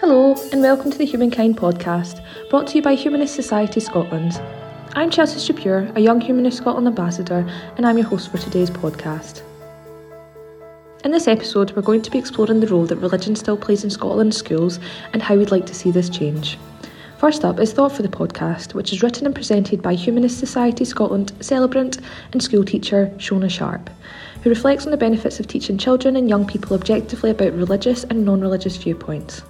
Hello, and welcome to the Humankind podcast, brought to you by Humanist Society Scotland. I'm Chelsea Stupure, a young Humanist Scotland ambassador, and I'm your host for today's podcast. In this episode, we're going to be exploring the role that religion still plays in Scotland's schools and how we'd like to see this change. First up is Thought for the podcast, which is written and presented by Humanist Society Scotland celebrant and school teacher Shona Sharp, who reflects on the benefits of teaching children and young people objectively about religious and non religious viewpoints.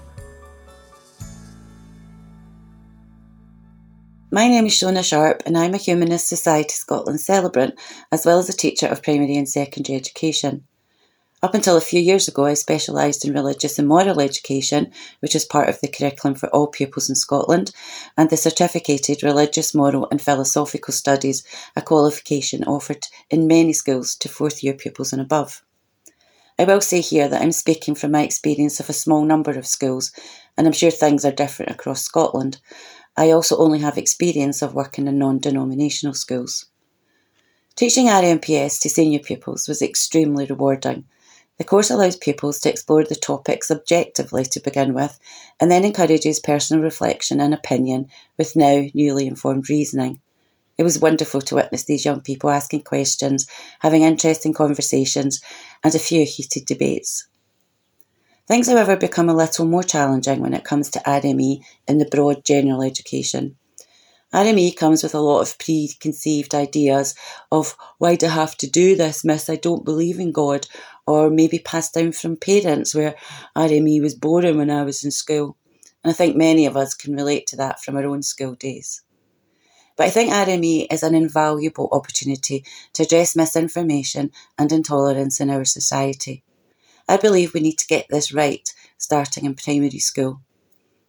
My name is Shona Sharp, and I'm a Humanist Society Scotland celebrant, as well as a teacher of primary and secondary education. Up until a few years ago, I specialised in religious and moral education, which is part of the curriculum for all pupils in Scotland, and the certificated religious, moral, and philosophical studies, a qualification offered in many schools to fourth year pupils and above. I will say here that I'm speaking from my experience of a small number of schools, and I'm sure things are different across Scotland. I also only have experience of working in non denominational schools. Teaching RMPS to senior pupils was extremely rewarding. The course allows pupils to explore the topics objectively to begin with, and then encourages personal reflection and opinion with now newly informed reasoning. It was wonderful to witness these young people asking questions, having interesting conversations, and a few heated debates. Things, however, become a little more challenging when it comes to RME in the broad general education. RME comes with a lot of preconceived ideas of why do I have to do this, miss? I don't believe in God, or maybe passed down from parents where RME was boring when I was in school. And I think many of us can relate to that from our own school days. But I think RME is an invaluable opportunity to address misinformation and intolerance in our society. I believe we need to get this right starting in primary school.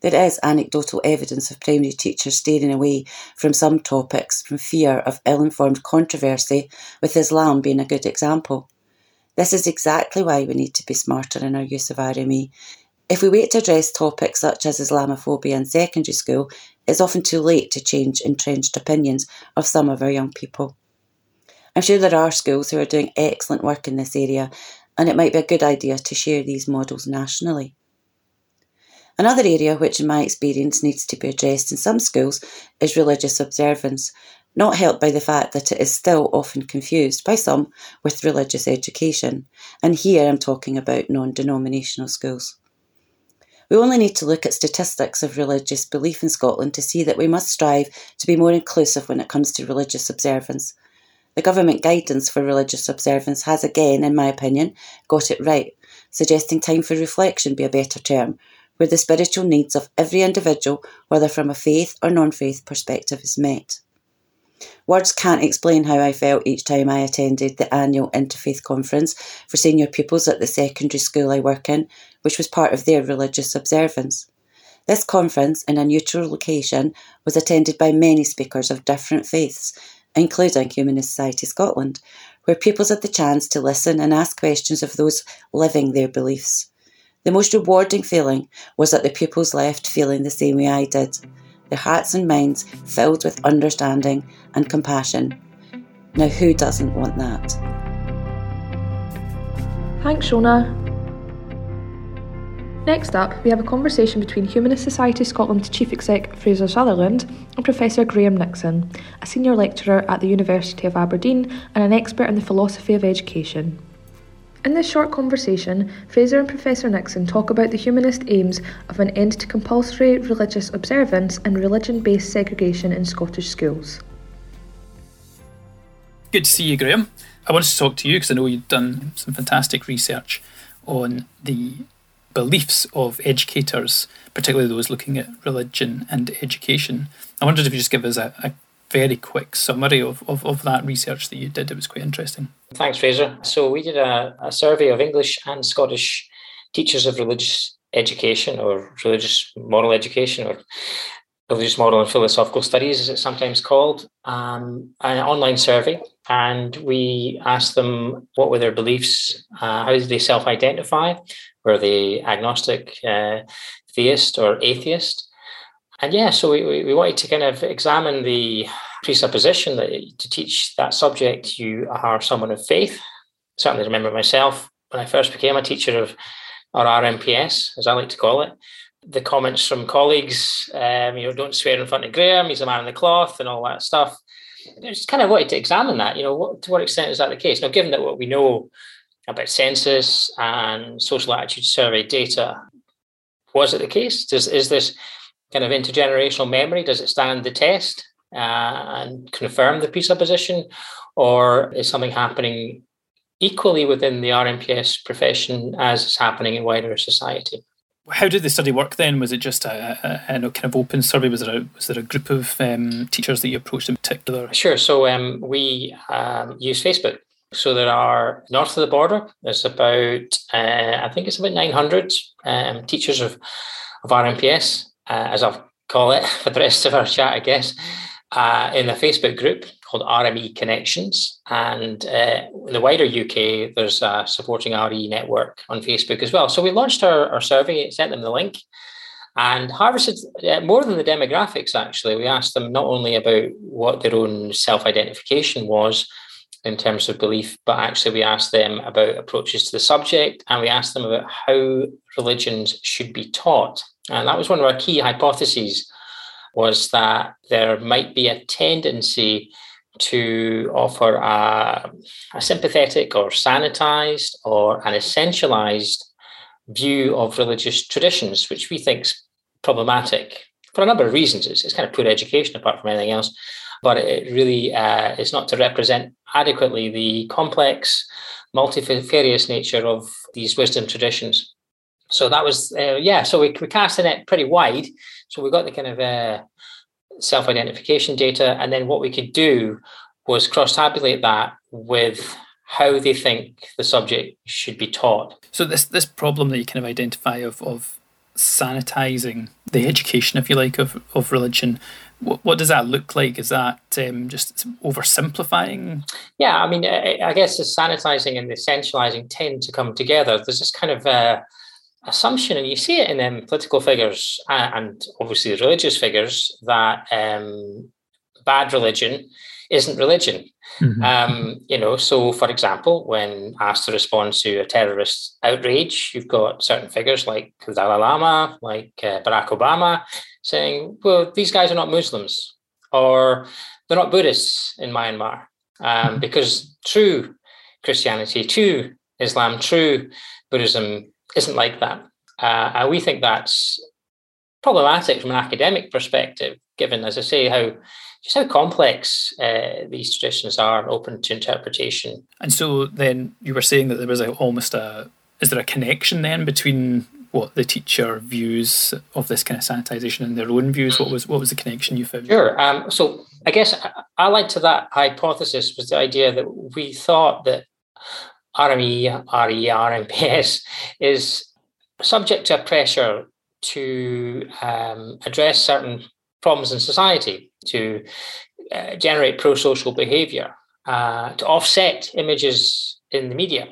There is anecdotal evidence of primary teachers steering away from some topics from fear of ill informed controversy, with Islam being a good example. This is exactly why we need to be smarter in our use of RME. If we wait to address topics such as Islamophobia in secondary school, it's often too late to change entrenched opinions of some of our young people. I'm sure there are schools who are doing excellent work in this area, and it might be a good idea to share these models nationally. Another area which, in my experience, needs to be addressed in some schools is religious observance, not helped by the fact that it is still often confused by some with religious education. And here I'm talking about non denominational schools. We only need to look at statistics of religious belief in Scotland to see that we must strive to be more inclusive when it comes to religious observance, the government guidance for religious observance has again, in my opinion, got it right, suggesting time for reflection be a better term, where the spiritual needs of every individual, whether from a faith or non faith perspective, is met. Words can't explain how I felt each time I attended the annual Interfaith Conference for senior pupils at the secondary school I work in, which was part of their religious observance. This conference, in a neutral location, was attended by many speakers of different faiths including Humanist Society Scotland, where pupils had the chance to listen and ask questions of those living their beliefs. The most rewarding feeling was that the pupils left feeling the same way I did, their hearts and minds filled with understanding and compassion. Now, who doesn't want that? Thanks, Shona. Next up, we have a conversation between Humanist Society Scotland's Chief Exec Fraser Sutherland and Professor Graham Nixon, a senior lecturer at the University of Aberdeen and an expert in the philosophy of education. In this short conversation, Fraser and Professor Nixon talk about the humanist aims of an end to compulsory religious observance and religion based segregation in Scottish schools. Good to see you, Graham. I wanted to talk to you because I know you've done some fantastic research on the beliefs of educators, particularly those looking at religion and education. I wondered if you just give us a, a very quick summary of, of, of, that research that you did. It was quite interesting. Thanks, Fraser. So we did a, a survey of English and Scottish teachers of religious education or religious moral education or religious moral and philosophical studies, as it's sometimes called, um, an online survey. And we asked them what were their beliefs, uh, how did they self identify, were they agnostic, uh, theist, or atheist? And yeah, so we, we wanted to kind of examine the presupposition that to teach that subject, you are someone of faith. Certainly remember myself when I first became a teacher of our RMPS, as I like to call it, the comments from colleagues, um, you know, don't swear in front of Graham, he's a man in the cloth, and all that stuff. I just kind of wanted to examine that. You know, what, to what extent is that the case? Now, given that what we know about census and social attitude survey data, was it the case? Does is this kind of intergenerational memory? Does it stand the test uh, and confirm the presupposition, or is something happening equally within the RMPS profession as is happening in wider society? How did the study work then? Was it just a, a, a kind of open survey? Was there a, was there a group of um, teachers that you approached in particular? Sure. So um, we um, use Facebook. So there are north of the border. There's about uh, I think it's about 900 um, teachers of of RMPS, uh, as I'll call it for the rest of our chat, I guess, uh, in a Facebook group called RME Connections. And uh, in the wider UK, there's a supporting RE network on Facebook as well. So we launched our, our survey, sent them the link, and harvested uh, more than the demographics, actually. We asked them not only about what their own self identification was in terms of belief, but actually we asked them about approaches to the subject and we asked them about how religions should be taught. And that was one of our key hypotheses was that there might be a tendency to offer a, a sympathetic or sanitized or an essentialized view of religious traditions, which we think is problematic for a number of reasons. It's, it's kind of poor education apart from anything else, but it really uh, is not to represent adequately the complex, multifarious nature of these wisdom traditions. So that was, uh, yeah, so we, we cast the net pretty wide. So we got the kind of uh, self identification data. And then what we could do was cross tabulate that with how they think the subject should be taught. So this this problem that you kind of identify of of sanitizing the education, if you like, of of religion. What, what does that look like? Is that um, just oversimplifying? Yeah, I mean, I, I guess the sanitizing and the essentializing tend to come together. There's this kind of uh, assumption, and you see it in um, political figures and obviously religious figures, that um, bad religion isn't religion. Mm-hmm. Um, you know, so for example, when asked to respond to a terrorist outrage, you've got certain figures like the Dalai Lama, like uh, Barack Obama, saying, "Well, these guys are not Muslims, or they're not Buddhists in Myanmar, um, mm-hmm. because true Christianity, true Islam, true Buddhism isn't like that. Uh, and we think that's problematic from an academic perspective, given, as I say, how just how complex uh, these traditions are and open to interpretation. And so then you were saying that there was a, almost a is there a connection then between what the teacher views of this kind of sanitization and their own views? What was what was the connection you found? Sure. Um, so I guess allied to that hypothesis was the idea that we thought that RME, RE, RMPS is subject to pressure to um, address certain problems in society, to uh, generate pro social behavior, uh, to offset images in the media.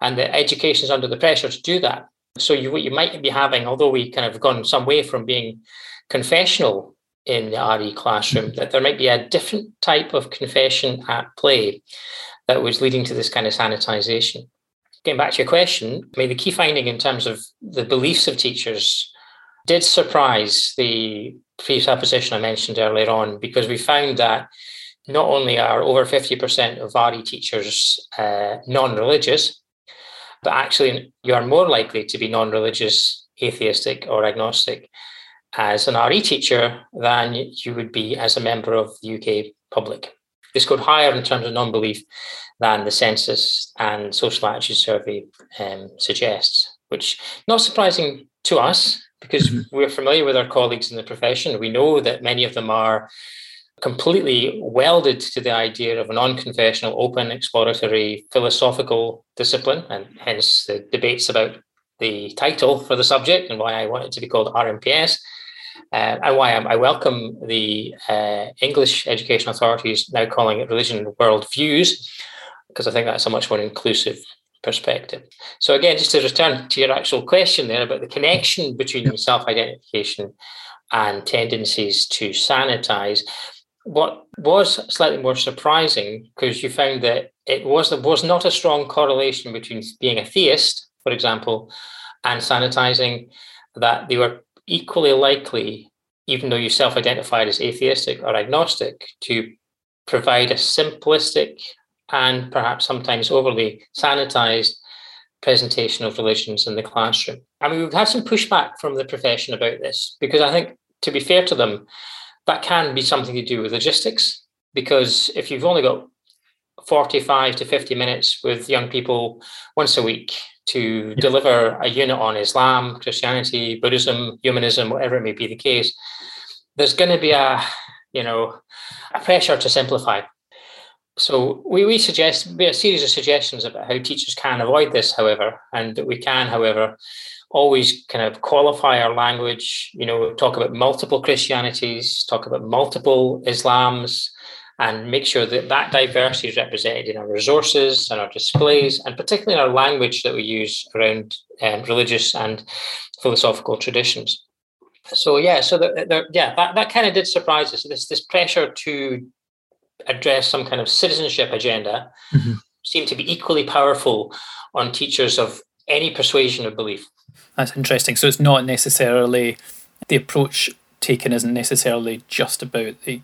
And the education is under the pressure to do that. So you, what you might be having, although we kind of gone some way from being confessional in the RE classroom, that there might be a different type of confession at play that was leading to this kind of sanitization. Getting back to your question, I mean, the key finding in terms of the beliefs of teachers did surprise the presupposition I mentioned earlier on because we found that not only are over 50% of RE teachers uh, non religious, but actually you are more likely to be non religious, atheistic, or agnostic as an RE teacher than you would be as a member of the UK public. They scored higher in terms of non belief than the census and social attitude survey um, suggests, which not surprising to us because mm-hmm. we're familiar with our colleagues in the profession. We know that many of them are completely welded to the idea of a non-confessional, open, exploratory, philosophical discipline, and hence the debates about the title for the subject and why I want it to be called RMPS. Uh, and why I welcome the uh, English education authorities now calling it religion and world views, because I think that's a much more inclusive perspective. So again, just to return to your actual question there about the connection between self-identification and tendencies to sanitize, what was slightly more surprising because you found that it was there was not a strong correlation between being a theist, for example, and sanitizing. That they were equally likely, even though you self identified as atheistic or agnostic, to provide a simplistic and perhaps sometimes overly sanitized presentation of religions in the classroom. I mean, we've had some pushback from the profession about this because I think, to be fair to them, that can be something to do with logistics. Because if you've only got 45 to 50 minutes with young people once a week to deliver a unit on Islam, Christianity, Buddhism, humanism, whatever it may be the case, there's going to be a, you know, a pressure to simplify. So we, we suggest a series of suggestions about how teachers can avoid this, however, and that we can, however, always kind of qualify our language, you know, talk about multiple Christianities, talk about multiple Islams, and make sure that that diversity is represented in our resources and our displays, and particularly in our language that we use around um, religious and philosophical traditions. So yeah, so the, the, yeah, that, that kind of did surprise us. This this pressure to address some kind of citizenship agenda mm-hmm. seemed to be equally powerful on teachers of any persuasion of belief. That's interesting. So it's not necessarily the approach taken isn't necessarily just about the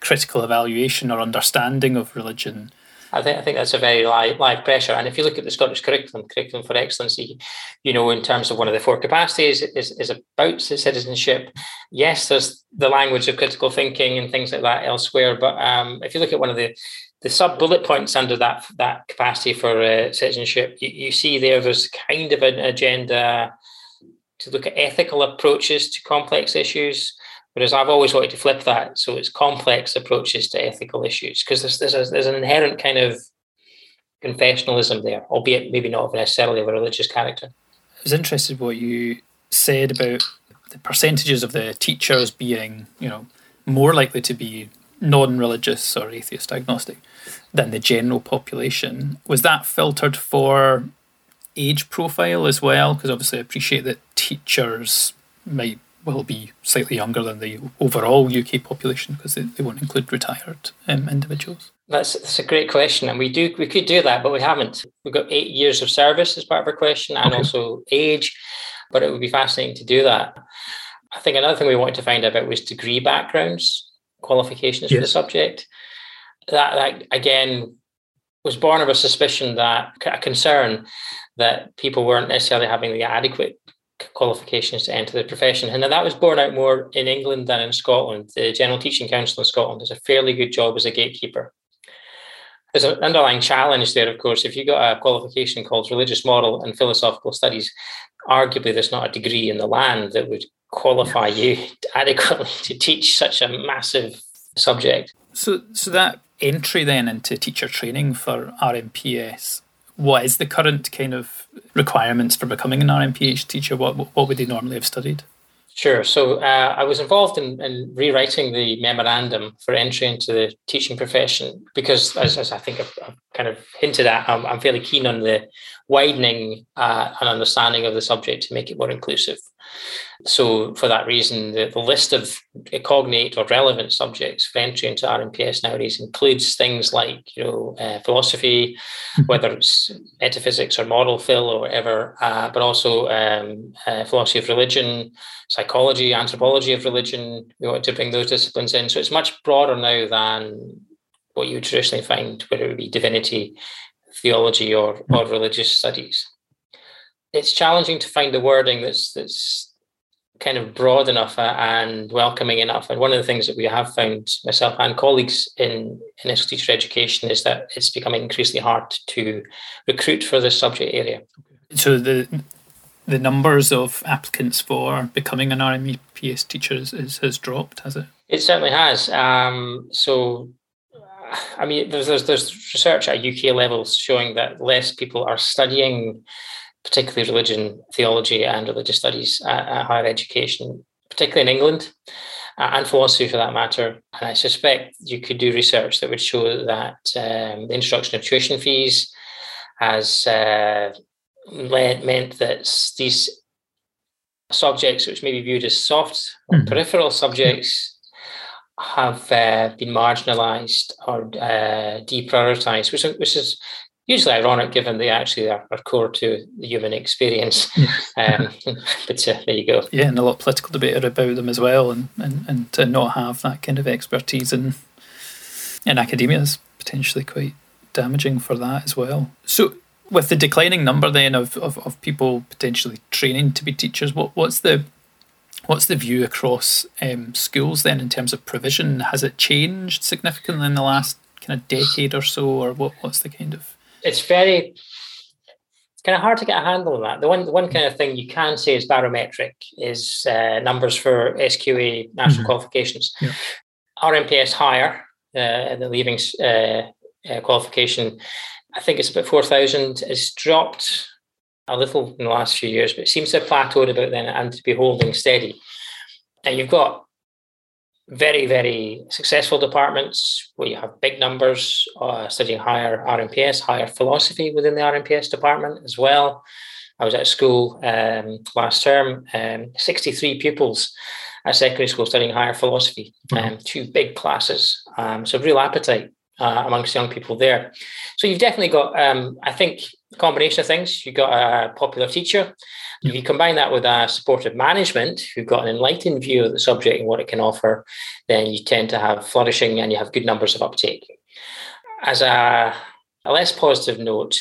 critical evaluation or understanding of religion. I think I think that's a very live, live pressure. And if you look at the Scottish curriculum, curriculum for excellency, you know, in terms of one of the four capacities, is is about citizenship. Yes, there's the language of critical thinking and things like that elsewhere. But um, if you look at one of the the sub bullet points under that that capacity for uh, citizenship, you, you see there there's kind of an agenda to look at ethical approaches to complex issues Whereas I've always wanted to flip that, so it's complex approaches to ethical issues because there's there's, a, there's an inherent kind of confessionalism there, albeit maybe not necessarily of a religious character. I was interested what you said about the percentages of the teachers being, you know, more likely to be non-religious or atheist agnostic than the general population. Was that filtered for age profile as well? Because obviously I appreciate that teachers might will be slightly younger than the overall UK population because they, they won't include retired um, individuals? That's, that's a great question, and we do we could do that, but we haven't. We've got eight years of service as part of our question, and okay. also age, but it would be fascinating to do that. I think another thing we wanted to find out about was degree backgrounds, qualifications yes. for the subject. That, that again was born of a suspicion that a concern that people weren't necessarily having the adequate qualifications to enter the profession. And that was borne out more in England than in Scotland. The General Teaching Council in Scotland does a fairly good job as a gatekeeper. There's an underlying challenge there, of course. If you've got a qualification called Religious Moral and Philosophical Studies, arguably there's not a degree in the land that would qualify you adequately to teach such a massive subject. So, so that entry then into teacher training for RMPS what is the current kind of requirements for becoming an RMPS teacher? What what would they normally have studied? Sure. So uh, I was involved in, in, rewriting the memorandum for entry into the teaching profession because, as, as I think I've, I've, kind of hinted at, I'm, I'm fairly keen on the widening uh, an understanding of the subject to make it more inclusive. So, for that reason, the, the list of cognate or relevant subjects for entry into RMPS nowadays includes things like, you know, uh, philosophy, mm-hmm. whether it's metaphysics or moral phil or whatever, uh, but also um, uh, philosophy of religion, psychology, anthropology of religion. We want to bring those disciplines in. So it's much broader now than what you would traditionally find, whether it be divinity, theology, or, or religious studies. It's challenging to find the wording that's that's kind of broad enough uh, and welcoming enough. And one of the things that we have found, myself and colleagues in initial teacher education, is that it's becoming increasingly hard to recruit for this subject area. So the the numbers of applicants for becoming an RMPS teacher is, is, has dropped, has it? It certainly has. Um, so, I mean, there's, there's there's research at UK levels showing that less people are studying particularly religion, theology, and religious studies at, at higher education, particularly in England, uh, and philosophy for that matter. And I suspect you could do research that would show that um, the introduction of tuition fees has uh, meant that these subjects, which may be viewed as soft or mm-hmm. peripheral subjects, have uh, been marginalised or uh, deprioritized, which, which is usually ironic given they actually are, are core to the human experience. um, but uh, there you go. Yeah, and a lot of political debate about them as well, and, and, and to not have that kind of expertise in in academia is potentially quite damaging for that as well. So, with the declining number then of, of, of people potentially training to be teachers, what what's the what's the view across um, schools then in terms of provision? Has it changed significantly in the last kind of decade or so, or what what's the kind of? It's very it's kind of hard to get a handle on that. The one the one kind of thing you can say is barometric is uh, numbers for SQA national mm-hmm. qualifications. Yeah. RMPS higher uh, the leaving uh, uh, qualification. I think it's about 4,000. It's dropped a little in the last few years, but it seems to have plateaued about then and to be holding steady. And you've got very, very successful departments where you have big numbers uh, studying higher RMPS, higher philosophy within the RMPS department as well. I was at school um, last term, um, 63 pupils at secondary school studying higher philosophy, mm-hmm. um, two big classes. Um, so, real appetite uh, amongst young people there. So, you've definitely got, um, I think, a combination of things. You've got a popular teacher. If you combine that with a supportive management who've got an enlightened view of the subject and what it can offer, then you tend to have flourishing and you have good numbers of uptake. As a, a less positive note,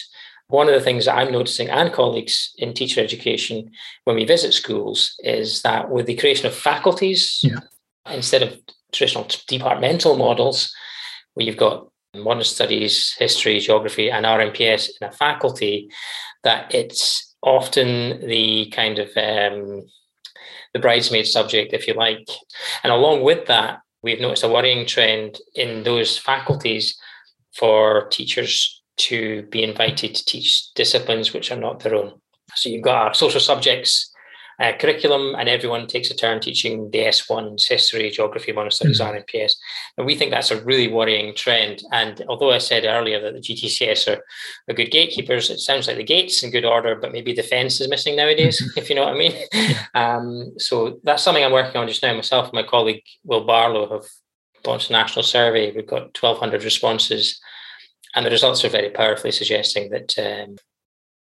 one of the things that I'm noticing and colleagues in teacher education when we visit schools is that with the creation of faculties, yeah. instead of traditional departmental models, where you've got modern studies, history, geography, and RMPS in a faculty, that it's often the kind of um, the bridesmaid subject, if you like. And along with that, we've noticed a worrying trend in those faculties for teachers to be invited to teach disciplines which are not their own. So you've got our social subjects uh, curriculum, and everyone takes a turn teaching the S1s, history, geography, modern studies, mm-hmm. RMPS. And we think that's a really worrying trend. And although I said earlier that the GTCS are, are good gatekeepers, it sounds like the gate's in good order, but maybe the fence is missing nowadays, mm-hmm. if you know what I mean. um, so that's something I'm working on just now. Myself and my colleague Will Barlow have launched a national survey. We've got 1,200 responses and the results are very powerfully suggesting that um,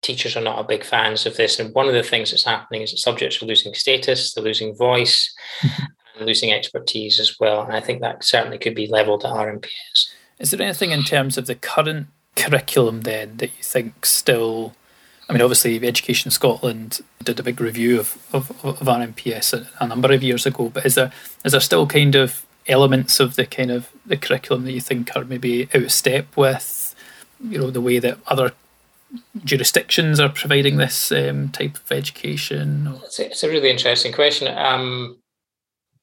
teachers are not a big fans of this. And one of the things that's happening is that subjects are losing status, they're losing voice, mm-hmm. and losing expertise as well. And I think that certainly could be levelled at RMPS. Is there anything in terms of the current curriculum then that you think still? I mean, obviously, Education Scotland did a big review of, of, of RMPS a, a number of years ago, but is there is there still kind of elements of the kind of the curriculum that you think are maybe out of step with, you know, the way that other jurisdictions are providing this um, type of education? It's a, it's a, really interesting question. Um,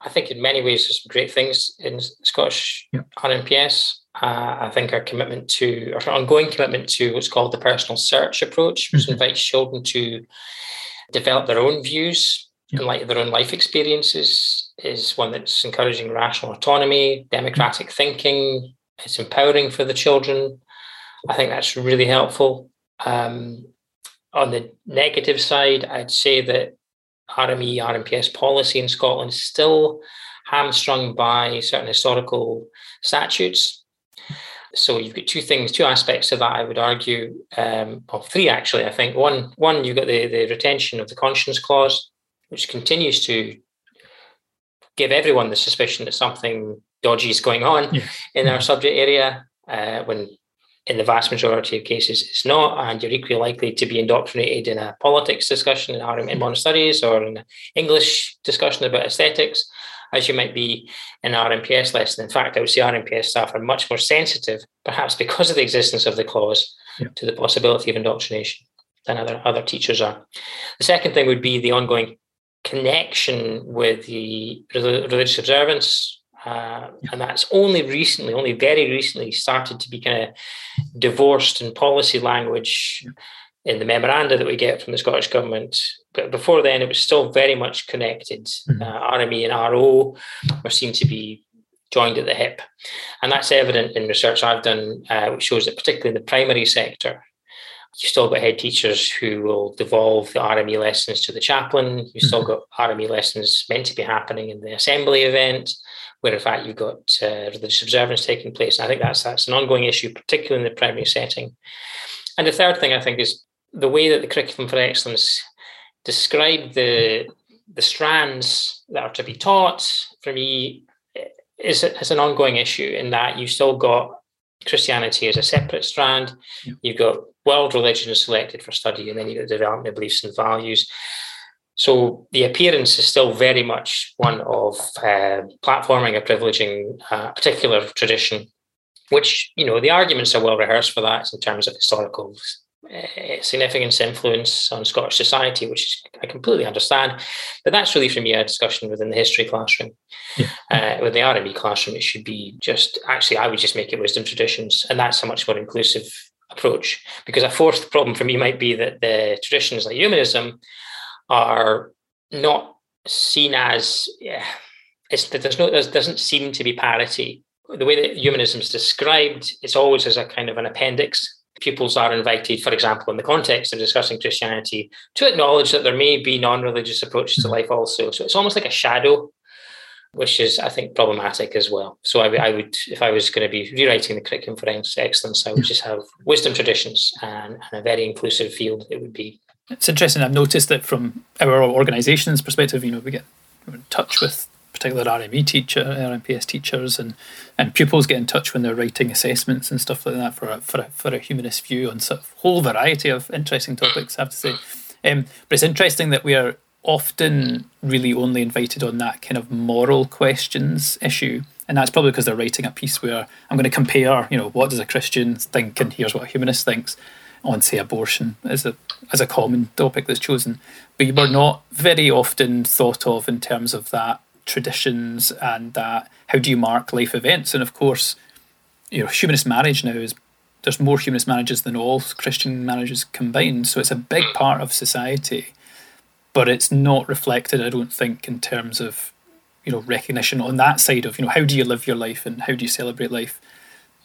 I think in many ways there's some great things in Scottish yeah. RMPS. Uh, I think our commitment to our ongoing commitment to what's called the personal search approach, which mm-hmm. invites children to develop their own views yeah. in light of their own life experiences is one that's encouraging rational autonomy, democratic thinking. It's empowering for the children. I think that's really helpful. Um, on the negative side, I'd say that RME, RMPS policy in Scotland is still hamstrung by certain historical statutes. So you've got two things, two aspects to that. I would argue, um, well, three actually. I think one, one you've got the the retention of the conscience clause, which continues to give everyone the suspicion that something dodgy is going on yeah. in our subject area uh, when in the vast majority of cases it's not and you're equally likely to be indoctrinated in a politics discussion in, in modern studies or in an english discussion about aesthetics as you might be in an RMPS lesson. In fact, I would say RMPS staff are much more sensitive, perhaps because of the existence of the clause, yeah. to the possibility of indoctrination than other, other teachers are. The second thing would be the ongoing connection with the religious observance. Uh, and that's only recently, only very recently, started to be kind of divorced in policy language in the memoranda that we get from the Scottish government. But before then, it was still very much connected. Mm-hmm. Uh, RME and RO were seen to be joined at the hip. And that's evident in research I've done, uh, which shows that particularly in the primary sector, You've still got head teachers who will devolve the RME lessons to the chaplain. You've still mm-hmm. got RME lessons meant to be happening in the assembly event, where in fact you've got uh, religious observance taking place. And I think that's that's an ongoing issue, particularly in the primary setting. And the third thing I think is the way that the curriculum for excellence describe the the strands that are to be taught for me is, is an ongoing issue in that you've still got Christianity as a separate strand. You've got world religion selected for study, and then you've got the development of beliefs and values. So the appearance is still very much one of uh, platforming or privileging a particular tradition, which, you know, the arguments are well rehearsed for that in terms of historical uh, significance, influence on Scottish society, which I completely understand. But that's really, for me, a discussion within the history classroom. Yeah. Uh, with the RME classroom, it should be just actually, I would just make it wisdom traditions, and that's a much more inclusive approach. Because a fourth problem for me might be that the traditions like humanism are not seen as yeah, it's there's no there doesn't seem to be parity. The way that humanism is described, it's always as a kind of an appendix. Pupils are invited, for example, in the context of discussing Christianity, to acknowledge that there may be non-religious approaches to mm-hmm. life also. So it's almost like a shadow, which is, I think, problematic as well. So I, I would, if I was going to be rewriting the curriculum for excellence, I would just have wisdom traditions and, and a very inclusive field. It would be it's interesting. I've noticed that from our organisation's perspective, you know, we get in touch with particular RME teacher, RMPS teachers, and and pupils get in touch when they're writing assessments and stuff like that for a, for a, for a humanist view on a whole variety of interesting topics. I have to say, um, but it's interesting that we are often really only invited on that kind of moral questions issue. And that's probably because they're writing a piece where I'm going to compare, you know, what does a Christian think and here's what a humanist thinks on say abortion as a as a common topic that's chosen, but you were not very often thought of in terms of that traditions and that how do you mark life events? And of course, you know, humanist marriage now is there's more humanist marriages than all Christian marriages combined, so it's a big part of society, but it's not reflected, I don't think, in terms of you know recognition on that side of you know how do you live your life and how do you celebrate life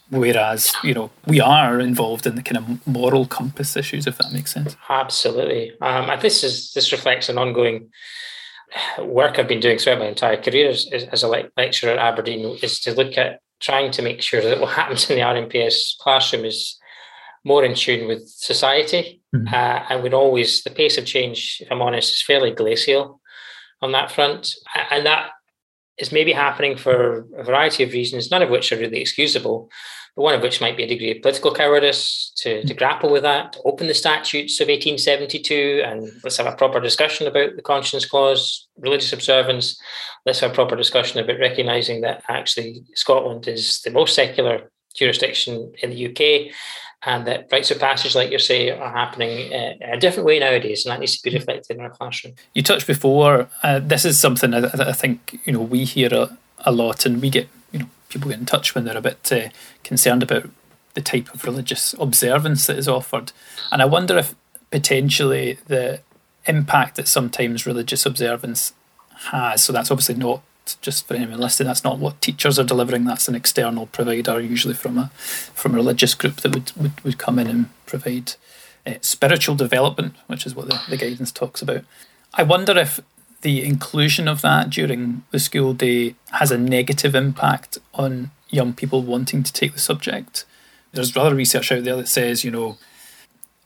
whereas you know we are involved in the kind of moral compass issues if that makes sense. Absolutely. Um, and this is this reflects an ongoing work i've been doing throughout my entire career as, as a lecturer at aberdeen is to look at trying to make sure that what happens in the rmps classroom is more in tune with society. Mm-hmm. uh, and would always the pace of change if i'm honest is fairly glacial on that front. And that is maybe happening for a variety of reasons, none of which are really excusable, but one of which might be a degree of political cowardice to, to hmm. grapple with that, to open the statutes of 1872 and let's have a proper discussion about the Conscience Clause, religious observance. Let's have a proper discussion about recognizing that actually Scotland is the most secular jurisdiction in the UK and that rites of passage, like you say, are happening uh, in a different way nowadays, and that needs to be reflected in our classroom. You touched before. Uh, this is something that I think you know we hear a, a, lot, and we get you know people get in touch when they're a bit uh, concerned about the type of religious observance that is offered, and I wonder if potentially the impact that sometimes religious observance has. So that's obviously not just for anyone listening, that's not what teachers are delivering. That's an external provider, usually from a from a religious group that would would, would come in and provide uh, spiritual development, which is what the, the guidance talks about. I wonder if the inclusion of that during the school day has a negative impact on young people wanting to take the subject. There's other research out there that says, you know,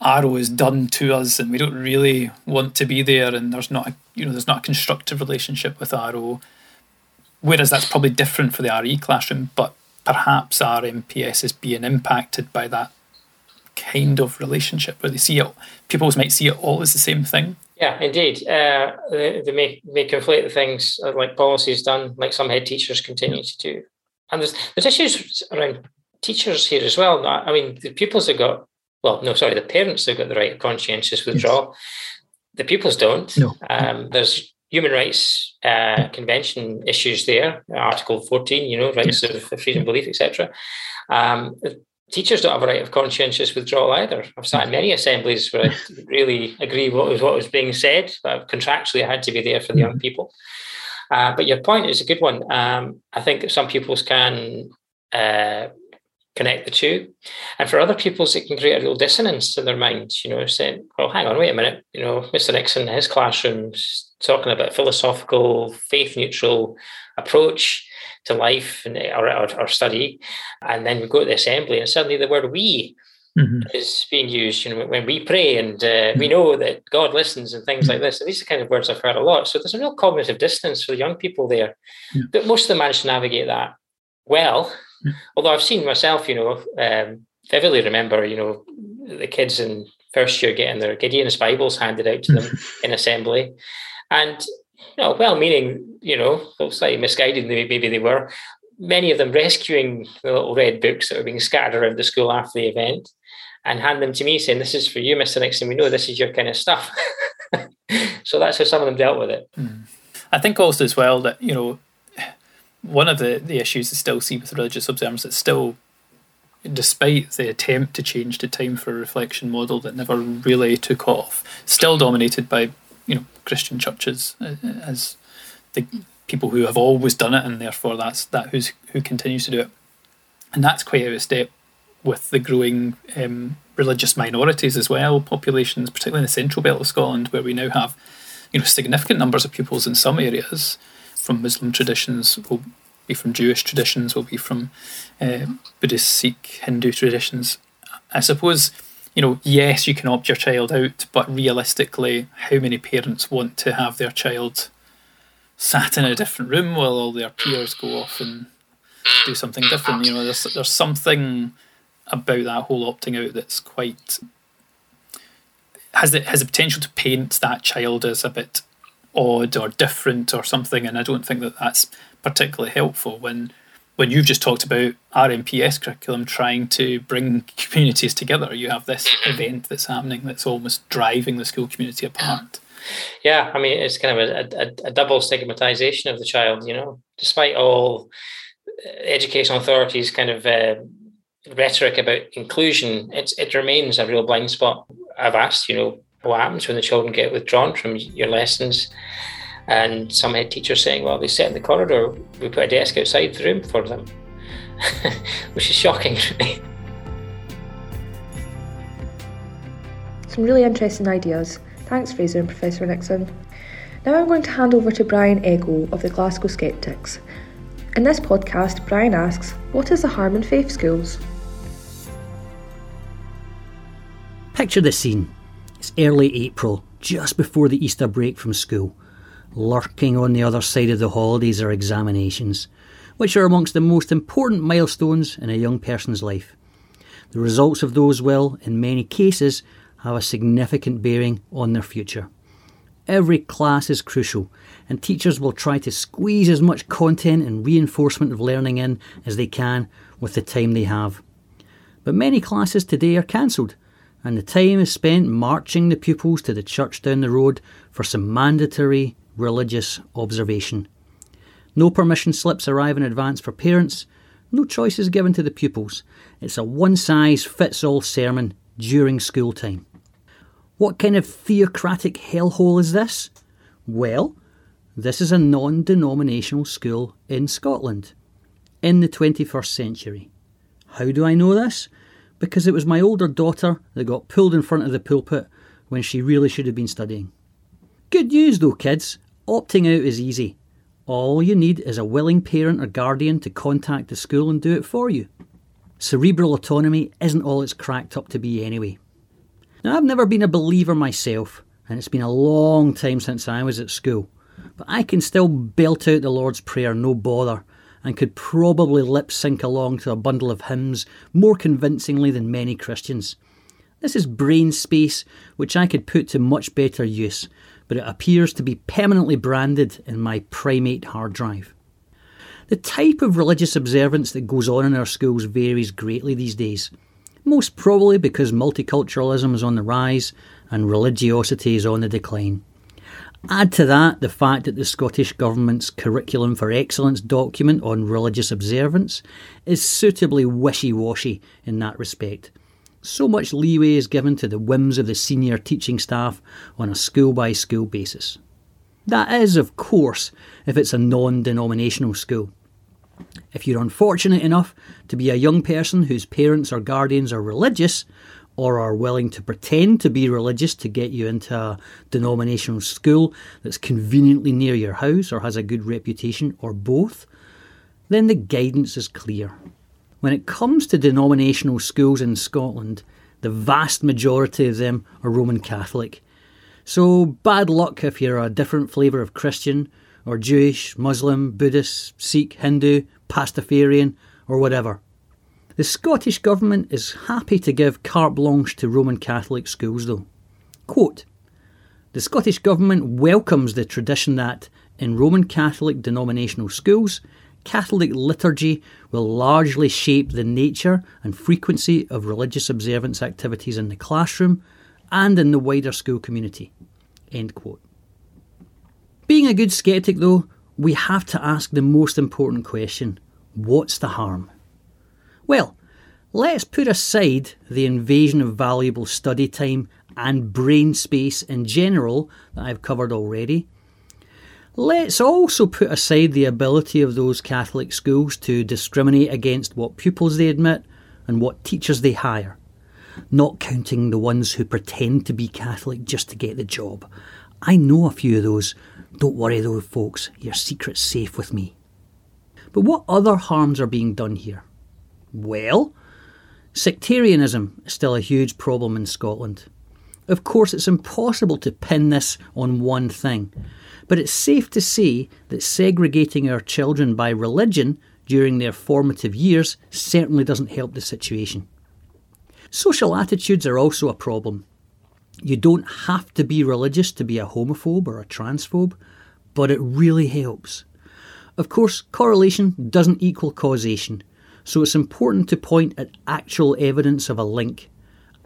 RO is done to us and we don't really want to be there and there's not a, you know there's not a constructive relationship with RO Whereas that's probably different for the RE classroom, but perhaps RMPS is being impacted by that kind of relationship where they see it, pupils might see it all as the same thing. Yeah, indeed. Uh, they, they may, may conflate the things uh, like policies done, like some head teachers continue to do. And there's, there's issues around teachers here as well. I mean, the pupils have got, well, no, sorry, the parents have got the right of conscientious withdrawal. Yes. The pupils don't. No. Um, there's human rights uh, convention issues there, Article 14, you know, rights of freedom of belief, etc. Um, teachers don't have a right of conscientious withdrawal either. I've sat in many assemblies where I really agree what was what was being said, but contractually I had to be there for the young people. Uh, but your point is a good one. Um, I think some pupils can uh, connect the two. And for other pupils, it can create a little dissonance in their minds, you know, saying, well, hang on, wait a minute, you know, Mr. Nixon, his classroom's talking about philosophical, faith neutral approach to life and or, or, or, study. And then we go to the assembly and suddenly the word we mm-hmm. is being used. You know, when we pray and uh, we know that God listens and things like this. And these are the kind of words I've heard a lot. So there's a real cognitive distance for young people there. But most of them manage to navigate that well. Although I've seen myself, you know, um, vividly remember, you know, the kids in first year getting their Gideon's Bibles handed out to them in assembly. And you know, well-meaning, you know, slightly misguided maybe they were. Many of them rescuing the little red books that were being scattered around the school after the event, and hand them to me, saying, "This is for you, Mister Nixon. We know this is your kind of stuff." so that's how some of them dealt with it. Mm. I think also as well that you know one of the the issues I still see with religious observance that still despite the attempt to change the time for reflection model that never really took off, still dominated by you know Christian churches uh, as the people who have always done it, and therefore that's that who's who continues to do it, and that's quite out of step with the growing um, religious minorities as well, populations, particularly in the central belt of Scotland, where we now have you know significant numbers of pupils in some areas from Muslim traditions, will be from Jewish traditions, will be from uh, Buddhist, Sikh, Hindu traditions. I suppose you know, yes, you can opt your child out, but realistically, how many parents want to have their child sat in a different room while all their peers go off and do something different? You know, there's there's something about that whole opting out that's quite has the has the potential to paint that child as a bit odd or different or something, and I don't think that that's particularly helpful when when you've just talked about RMPS curriculum trying to bring communities together, you have this event that's happening that's almost driving the school community apart. Yeah, I mean, it's kind of a, a, a double stigmatization of the child, you know, despite all educational authorities kind of uh, rhetoric about inclusion, it's, it remains a real blind spot. I've asked, you know, what happens when the children get withdrawn from your lessons? And some head teachers saying, well, they sit in the corridor, we put a desk outside the room for them, which is shocking. Some really interesting ideas. Thanks, Fraser and Professor Nixon. Now I'm going to hand over to Brian Ego of the Glasgow Skeptics. In this podcast, Brian asks, What is the harm in faith schools? Picture the scene. It's early April, just before the Easter break from school. Lurking on the other side of the holidays are examinations, which are amongst the most important milestones in a young person's life. The results of those will, in many cases, have a significant bearing on their future. Every class is crucial, and teachers will try to squeeze as much content and reinforcement of learning in as they can with the time they have. But many classes today are cancelled, and the time is spent marching the pupils to the church down the road for some mandatory religious observation. No permission slips arrive in advance for parents, no choice is given to the pupils. It's a one size fits all sermon during school time. What kind of theocratic hellhole is this? Well, this is a non denominational school in Scotland in the 21st century. How do I know this? Because it was my older daughter that got pulled in front of the pulpit when she really should have been studying. Good news though, kids. Opting out is easy. All you need is a willing parent or guardian to contact the school and do it for you. Cerebral autonomy isn't all it's cracked up to be anyway. Now, I've never been a believer myself, and it's been a long time since I was at school, but I can still belt out the Lord's Prayer no bother and could probably lip sync along to a bundle of hymns more convincingly than many Christians. This is brain space which I could put to much better use but it appears to be permanently branded in my primate hard drive. The type of religious observance that goes on in our schools varies greatly these days, most probably because multiculturalism is on the rise and religiosity is on the decline. Add to that the fact that the Scottish Government's Curriculum for Excellence document on religious observance is suitably wishy washy in that respect, so much leeway is given to the whims of the senior teaching staff on a school by school basis. That is, of course, if it's a non denominational school. If you're unfortunate enough to be a young person whose parents or guardians are religious, or are willing to pretend to be religious to get you into a denominational school that's conveniently near your house or has a good reputation, or both, then the guidance is clear. When it comes to denominational schools in Scotland, The vast majority of them are Roman Catholic. So bad luck if you're a different flavour of Christian, or Jewish, Muslim, Buddhist, Sikh, Hindu, Pastafarian, or whatever. The Scottish Government is happy to give carte blanche to Roman Catholic schools, though. Quote The Scottish Government welcomes the tradition that, in Roman Catholic denominational schools, Catholic liturgy will largely shape the nature and frequency of religious observance activities in the classroom and in the wider school community. End quote. Being a good skeptic, though, we have to ask the most important question what's the harm? Well, let's put aside the invasion of valuable study time and brain space in general that I've covered already Let's also put aside the ability of those Catholic schools to discriminate against what pupils they admit and what teachers they hire, not counting the ones who pretend to be Catholic just to get the job. I know a few of those. Don't worry though, folks, your secret's safe with me. But what other harms are being done here? Well, sectarianism is still a huge problem in Scotland. Of course, it's impossible to pin this on one thing. But it's safe to say that segregating our children by religion during their formative years certainly doesn't help the situation. Social attitudes are also a problem. You don't have to be religious to be a homophobe or a transphobe, but it really helps. Of course, correlation doesn't equal causation, so it's important to point at actual evidence of a link.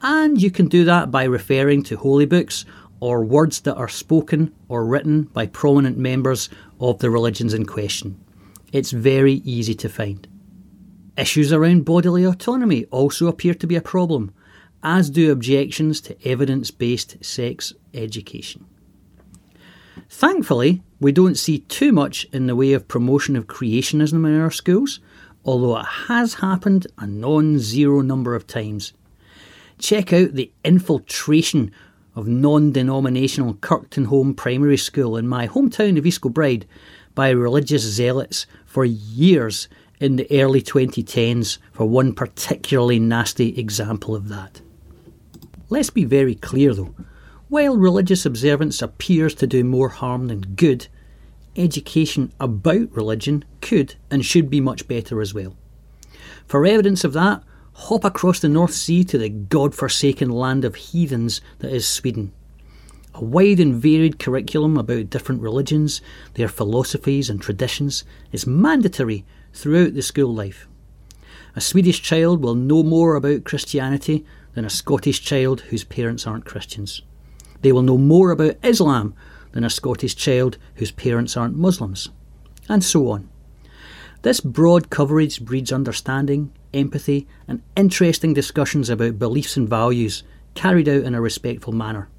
And you can do that by referring to holy books or words that are spoken or written by prominent members of the religions in question. It's very easy to find. Issues around bodily autonomy also appear to be a problem, as do objections to evidence based sex education. Thankfully, we don't see too much in the way of promotion of creationism in our schools, although it has happened a non zero number of times. Check out the infiltration of non denominational Kirktonholme Primary School in my hometown of East Kilbride by religious zealots for years in the early 2010s for one particularly nasty example of that. Let's be very clear though. While religious observance appears to do more harm than good, education about religion could and should be much better as well. For evidence of that, hop across the North Sea to the god-forsaken land of heathens that is Sweden. A wide and varied curriculum about different religions, their philosophies and traditions is mandatory throughout the school life. A Swedish child will know more about Christianity than a Scottish child whose parents aren't Christians. They will know more about Islam than a Scottish child whose parents aren't Muslims, and so on. This broad coverage breeds understanding, empathy, and interesting discussions about beliefs and values carried out in a respectful manner.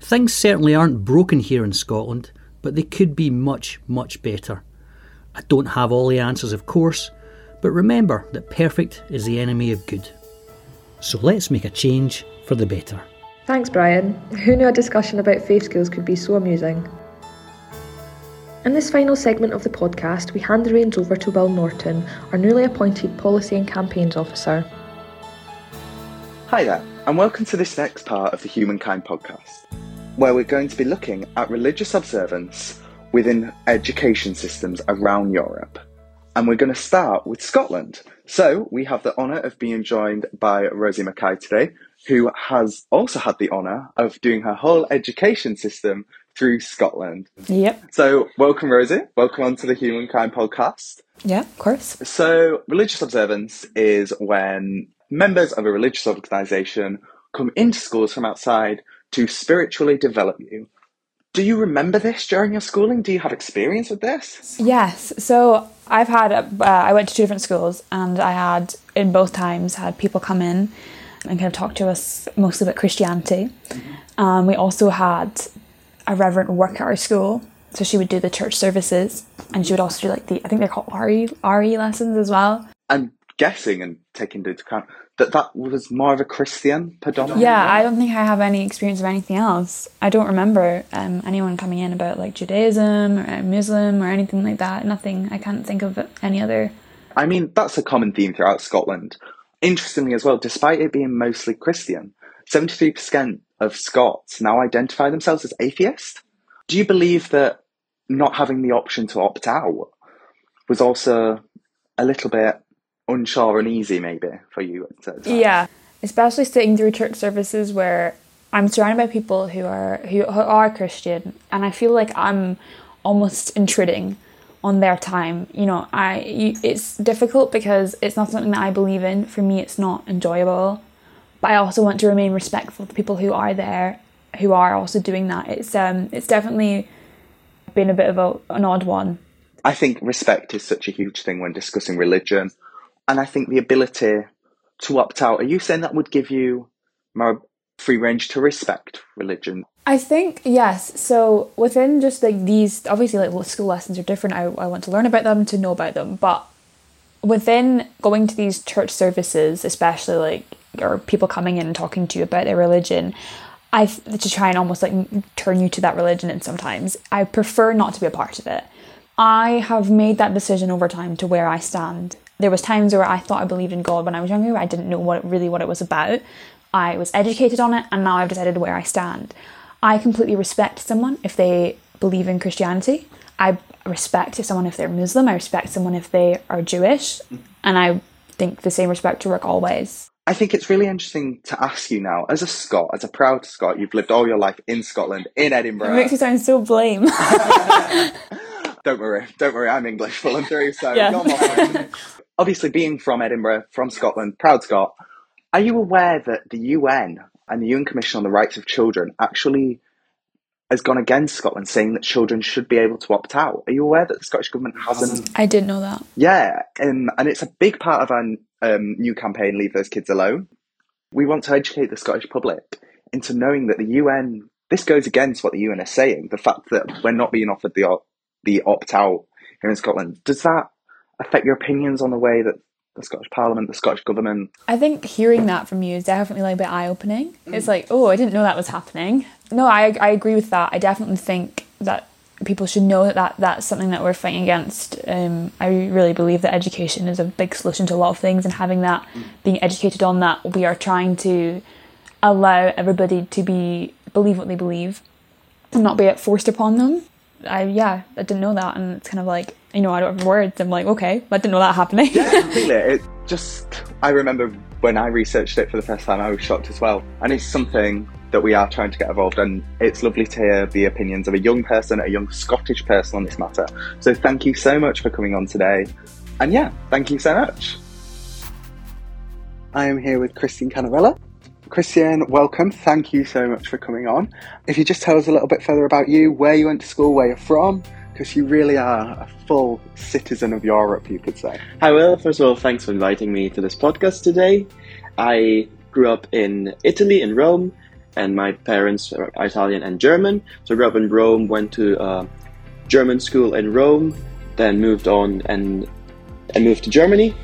Things certainly aren't broken here in Scotland, but they could be much, much better. I don't have all the answers, of course, but remember that perfect is the enemy of good. So let's make a change for the better. Thanks, Brian. Who knew a discussion about faith skills could be so amusing? In this final segment of the podcast, we hand the reins over to Will Norton, our newly appointed Policy and Campaigns Officer. Hi there, and welcome to this next part of the Humankind podcast, where we're going to be looking at religious observance within education systems around Europe. And we're going to start with Scotland. So we have the honour of being joined by Rosie Mackay today, who has also had the honour of doing her whole education system through Scotland. Yep. So, welcome, Rosie. Welcome onto the Humankind podcast. Yeah, of course. So, religious observance is when members of a religious organisation come into schools from outside to spiritually develop you. Do you remember this during your schooling? Do you have experience with this? Yes. So I've had, uh, I went to two different schools and I had, in both times, had people come in and kind of talk to us mostly about Christianity. Mm-hmm. Um, we also had a reverend work at our school. So she would do the church services and she would also do like the, I think they're called RE, RE lessons as well. I'm guessing and taking into account that that was more of a Christian predominantly. Yeah, I don't think I have any experience of anything else. I don't remember um, anyone coming in about like Judaism or Muslim or anything like that. Nothing. I can't think of any other. I mean, that's a common theme throughout Scotland interestingly, as well, despite it being mostly Christian, 73% of Scots now identify themselves as atheist. Do you believe that not having the option to opt out was also a little bit unsure and easy, maybe, for you? Yeah, especially sitting through church services where I'm surrounded by people who are who, who are Christian, and I feel like I'm almost intruding on their time. You know, I you, it's difficult because it's not something that I believe in. For me, it's not enjoyable. But I also want to remain respectful of the people who are there, who are also doing that. It's um, it's definitely been a bit of a, an odd one. I think respect is such a huge thing when discussing religion, and I think the ability to opt out. Are you saying that would give you more free range to respect religion? I think yes. So within just like these, obviously, like school lessons are different. I, I want to learn about them to know about them, but within going to these church services, especially like or people coming in and talking to you about their religion, I to try and almost like turn you to that religion. And sometimes I prefer not to be a part of it. I have made that decision over time to where I stand. There was times where I thought I believed in God when I was younger. I didn't know what really what it was about. I was educated on it, and now I've decided where I stand. I completely respect someone if they believe in Christianity. I respect someone if they're Muslim. I respect someone if they are Jewish, and I think the same respect to work always. I think it's really interesting to ask you now, as a Scot, as a proud Scot, you've lived all your life in Scotland, in Edinburgh. It makes you sound so blame. don't worry, don't worry, I'm English full and through, so yeah. Obviously, being from Edinburgh, from Scotland, proud Scot, are you aware that the UN and the UN Commission on the Rights of Children actually has gone against Scotland, saying that children should be able to opt out? Are you aware that the Scottish Government hasn't? I didn't know that. Yeah, um, and it's a big part of our um, new campaign, Leave Those Kids Alone. We want to educate the Scottish public into knowing that the UN, this goes against what the UN is saying, the fact that we're not being offered the, the opt out here in Scotland. Does that affect your opinions on the way that the Scottish Parliament, the Scottish Government? I think hearing that from you is definitely like a bit eye opening. Mm. It's like, oh, I didn't know that was happening. No, I, I agree with that. I definitely think that people should know that, that that's something that we're fighting against. Um, I really believe that education is a big solution to a lot of things, and having that, being educated on that, we are trying to allow everybody to be believe what they believe, and not be it forced upon them. I yeah, I didn't know that, and it's kind of like you know I don't have words. I'm like okay, I didn't know that happening. yeah, completely. It just I remember when I researched it for the first time, I was shocked as well, and it's something that we are trying to get involved and it's lovely to hear the opinions of a young person, a young Scottish person on this matter. So thank you so much for coming on today. And yeah, thank you so much. I am here with Christian Canarella. Christian, welcome. Thank you so much for coming on. If you just tell us a little bit further about you, where you went to school, where you're from, because you really are a full citizen of Europe, you could say. Hi, Will. First of all, thanks for inviting me to this podcast today. I grew up in Italy, in Rome, and my parents are Italian and German. So I grew up in Rome, went to a German school in Rome, then moved on and and moved to Germany.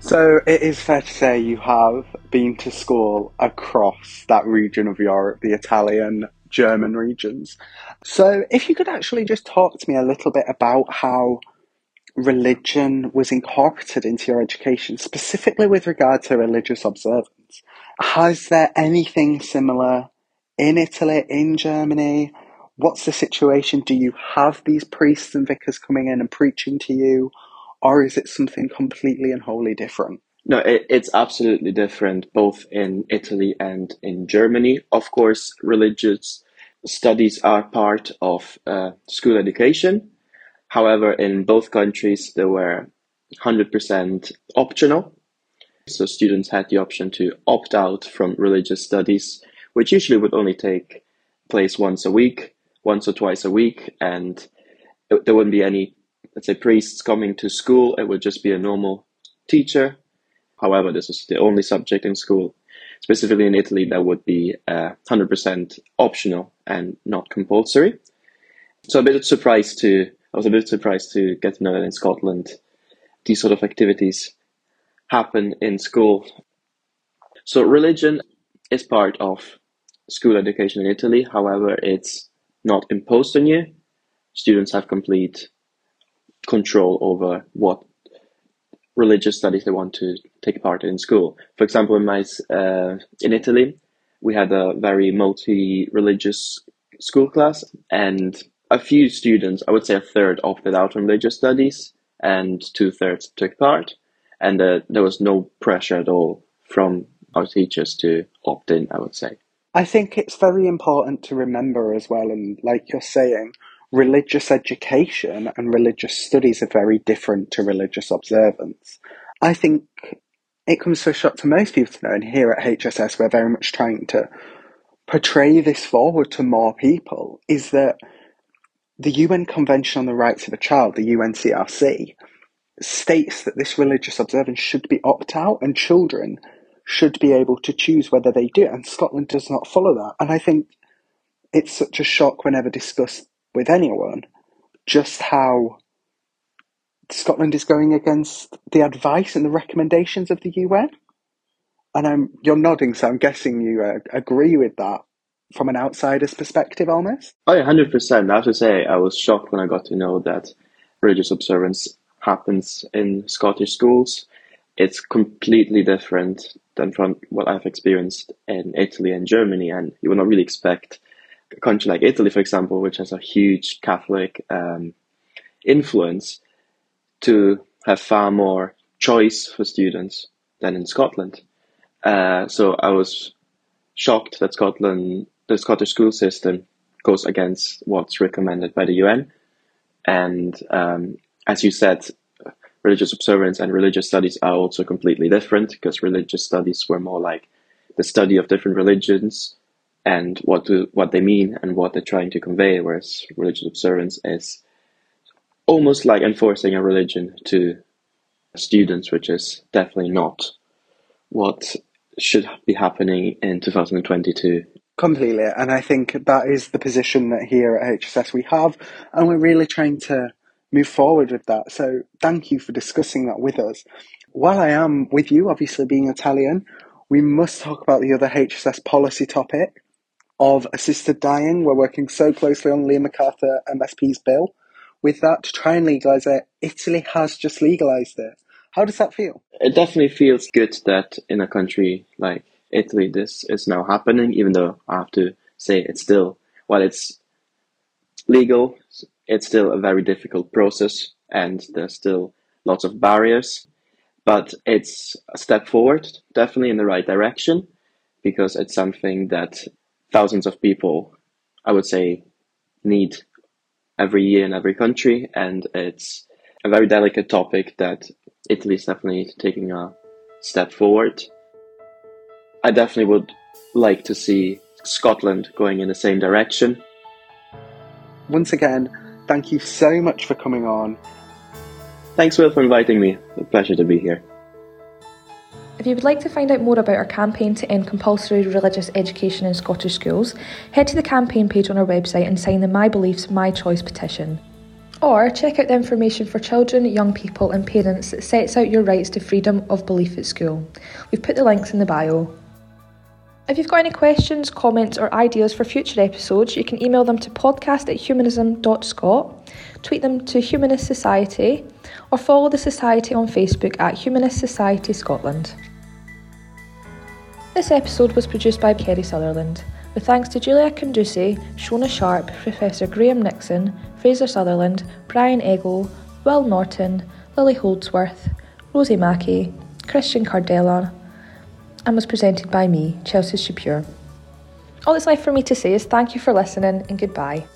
So it is fair to say you have been to school across that region of Europe, the Italian, German regions. So if you could actually just talk to me a little bit about how religion was incorporated into your education, specifically with regard to religious observance. Has there anything similar in Italy, in Germany? What's the situation? Do you have these priests and vicars coming in and preaching to you? Or is it something completely and wholly different? No, it, it's absolutely different, both in Italy and in Germany. Of course, religious studies are part of uh, school education. However, in both countries, they were 100% optional. So students had the option to opt out from religious studies, which usually would only take place once a week, once or twice a week, and there wouldn't be any, let's say, priests coming to school. It would just be a normal teacher. However, this is the only subject in school. Specifically in Italy, that would be uh, 100% optional and not compulsory. So a bit surprised to, I was a bit surprised to get to know that in Scotland, these sort of activities happen in school. So religion is part of school education in Italy. However, it's not imposed on you. Students have complete control over what religious studies they want to take part in school. For example, in my uh, in Italy, we had a very multi-religious school class, and a few students, I would say a third, opted out from religious studies, and two thirds took part. And uh, there was no pressure at all from our teachers to opt in. I would say. I think it's very important to remember as well, and like you're saying, religious education and religious studies are very different to religious observance. I think it comes to a shock to most people to know, and here at HSS, we're very much trying to portray this forward to more people, is that the UN Convention on the Rights of the Child, the UNCRC, states that this religious observance should be opt out and children should be able to choose whether they do. And Scotland does not follow that. And I think it's such a shock whenever discussed with anyone just how Scotland is going against the advice and the recommendations of the UN. And I'm you're nodding, so I'm guessing you uh, agree with that from an outsider's perspective, almost. Oh, yeah, hundred percent. I have to say, I was shocked when I got to know that religious observance happens in Scottish schools. It's completely different than from what I've experienced in Italy and Germany, and you would not really expect a country like Italy, for example, which has a huge Catholic um, influence, to have far more choice for students than in Scotland. Uh, so I was shocked that Scotland, the Scottish school system, goes against what's recommended by the UN. And um, as you said, religious observance and religious studies are also completely different because religious studies were more like the study of different religions and what do, what they mean and what they're trying to convey, whereas religious observance is almost like enforcing a religion to students, which is definitely not what should be happening in 2022. Completely, and I think that is the position that here at HSS we have, and we're really trying to move forward with that. So thank you for discussing that with us. While I am with you, obviously being Italian, we must talk about the other HSS policy topic of assisted dying. We're working so closely on Liam McArthur MSP's bill. With that, to try and legalise it, Italy has just legalised it. How does that feel? It definitely feels good that in a country like Italy, this is now happening, even though I have to say it's still, while it's legal, it's still a very difficult process and there's still lots of barriers. But it's a step forward, definitely in the right direction, because it's something that thousands of people, I would say, need every year in every country. And it's a very delicate topic that Italy is definitely taking a step forward. I definitely would like to see Scotland going in the same direction. Once again, thank you so much for coming on. Thanks, Will, for inviting me. A pleasure to be here. If you would like to find out more about our campaign to end compulsory religious education in Scottish schools, head to the campaign page on our website and sign the My Beliefs, My Choice petition. Or check out the information for children, young people, and parents that sets out your rights to freedom of belief at school. We've put the links in the bio. If you've got any questions, comments, or ideas for future episodes, you can email them to podcast at humanism.scot, tweet them to Humanist Society, or follow the Society on Facebook at Humanist Society Scotland. This episode was produced by Kerry Sutherland, with thanks to Julia Conduci, Shona Sharp, Professor Graham Nixon, Fraser Sutherland, Brian Eggle, Will Norton, Lily Holdsworth, Rosie Mackey, Christian Cardella, and was presented by me, Chelsea Shapure. All that's left for me to say is thank you for listening and goodbye.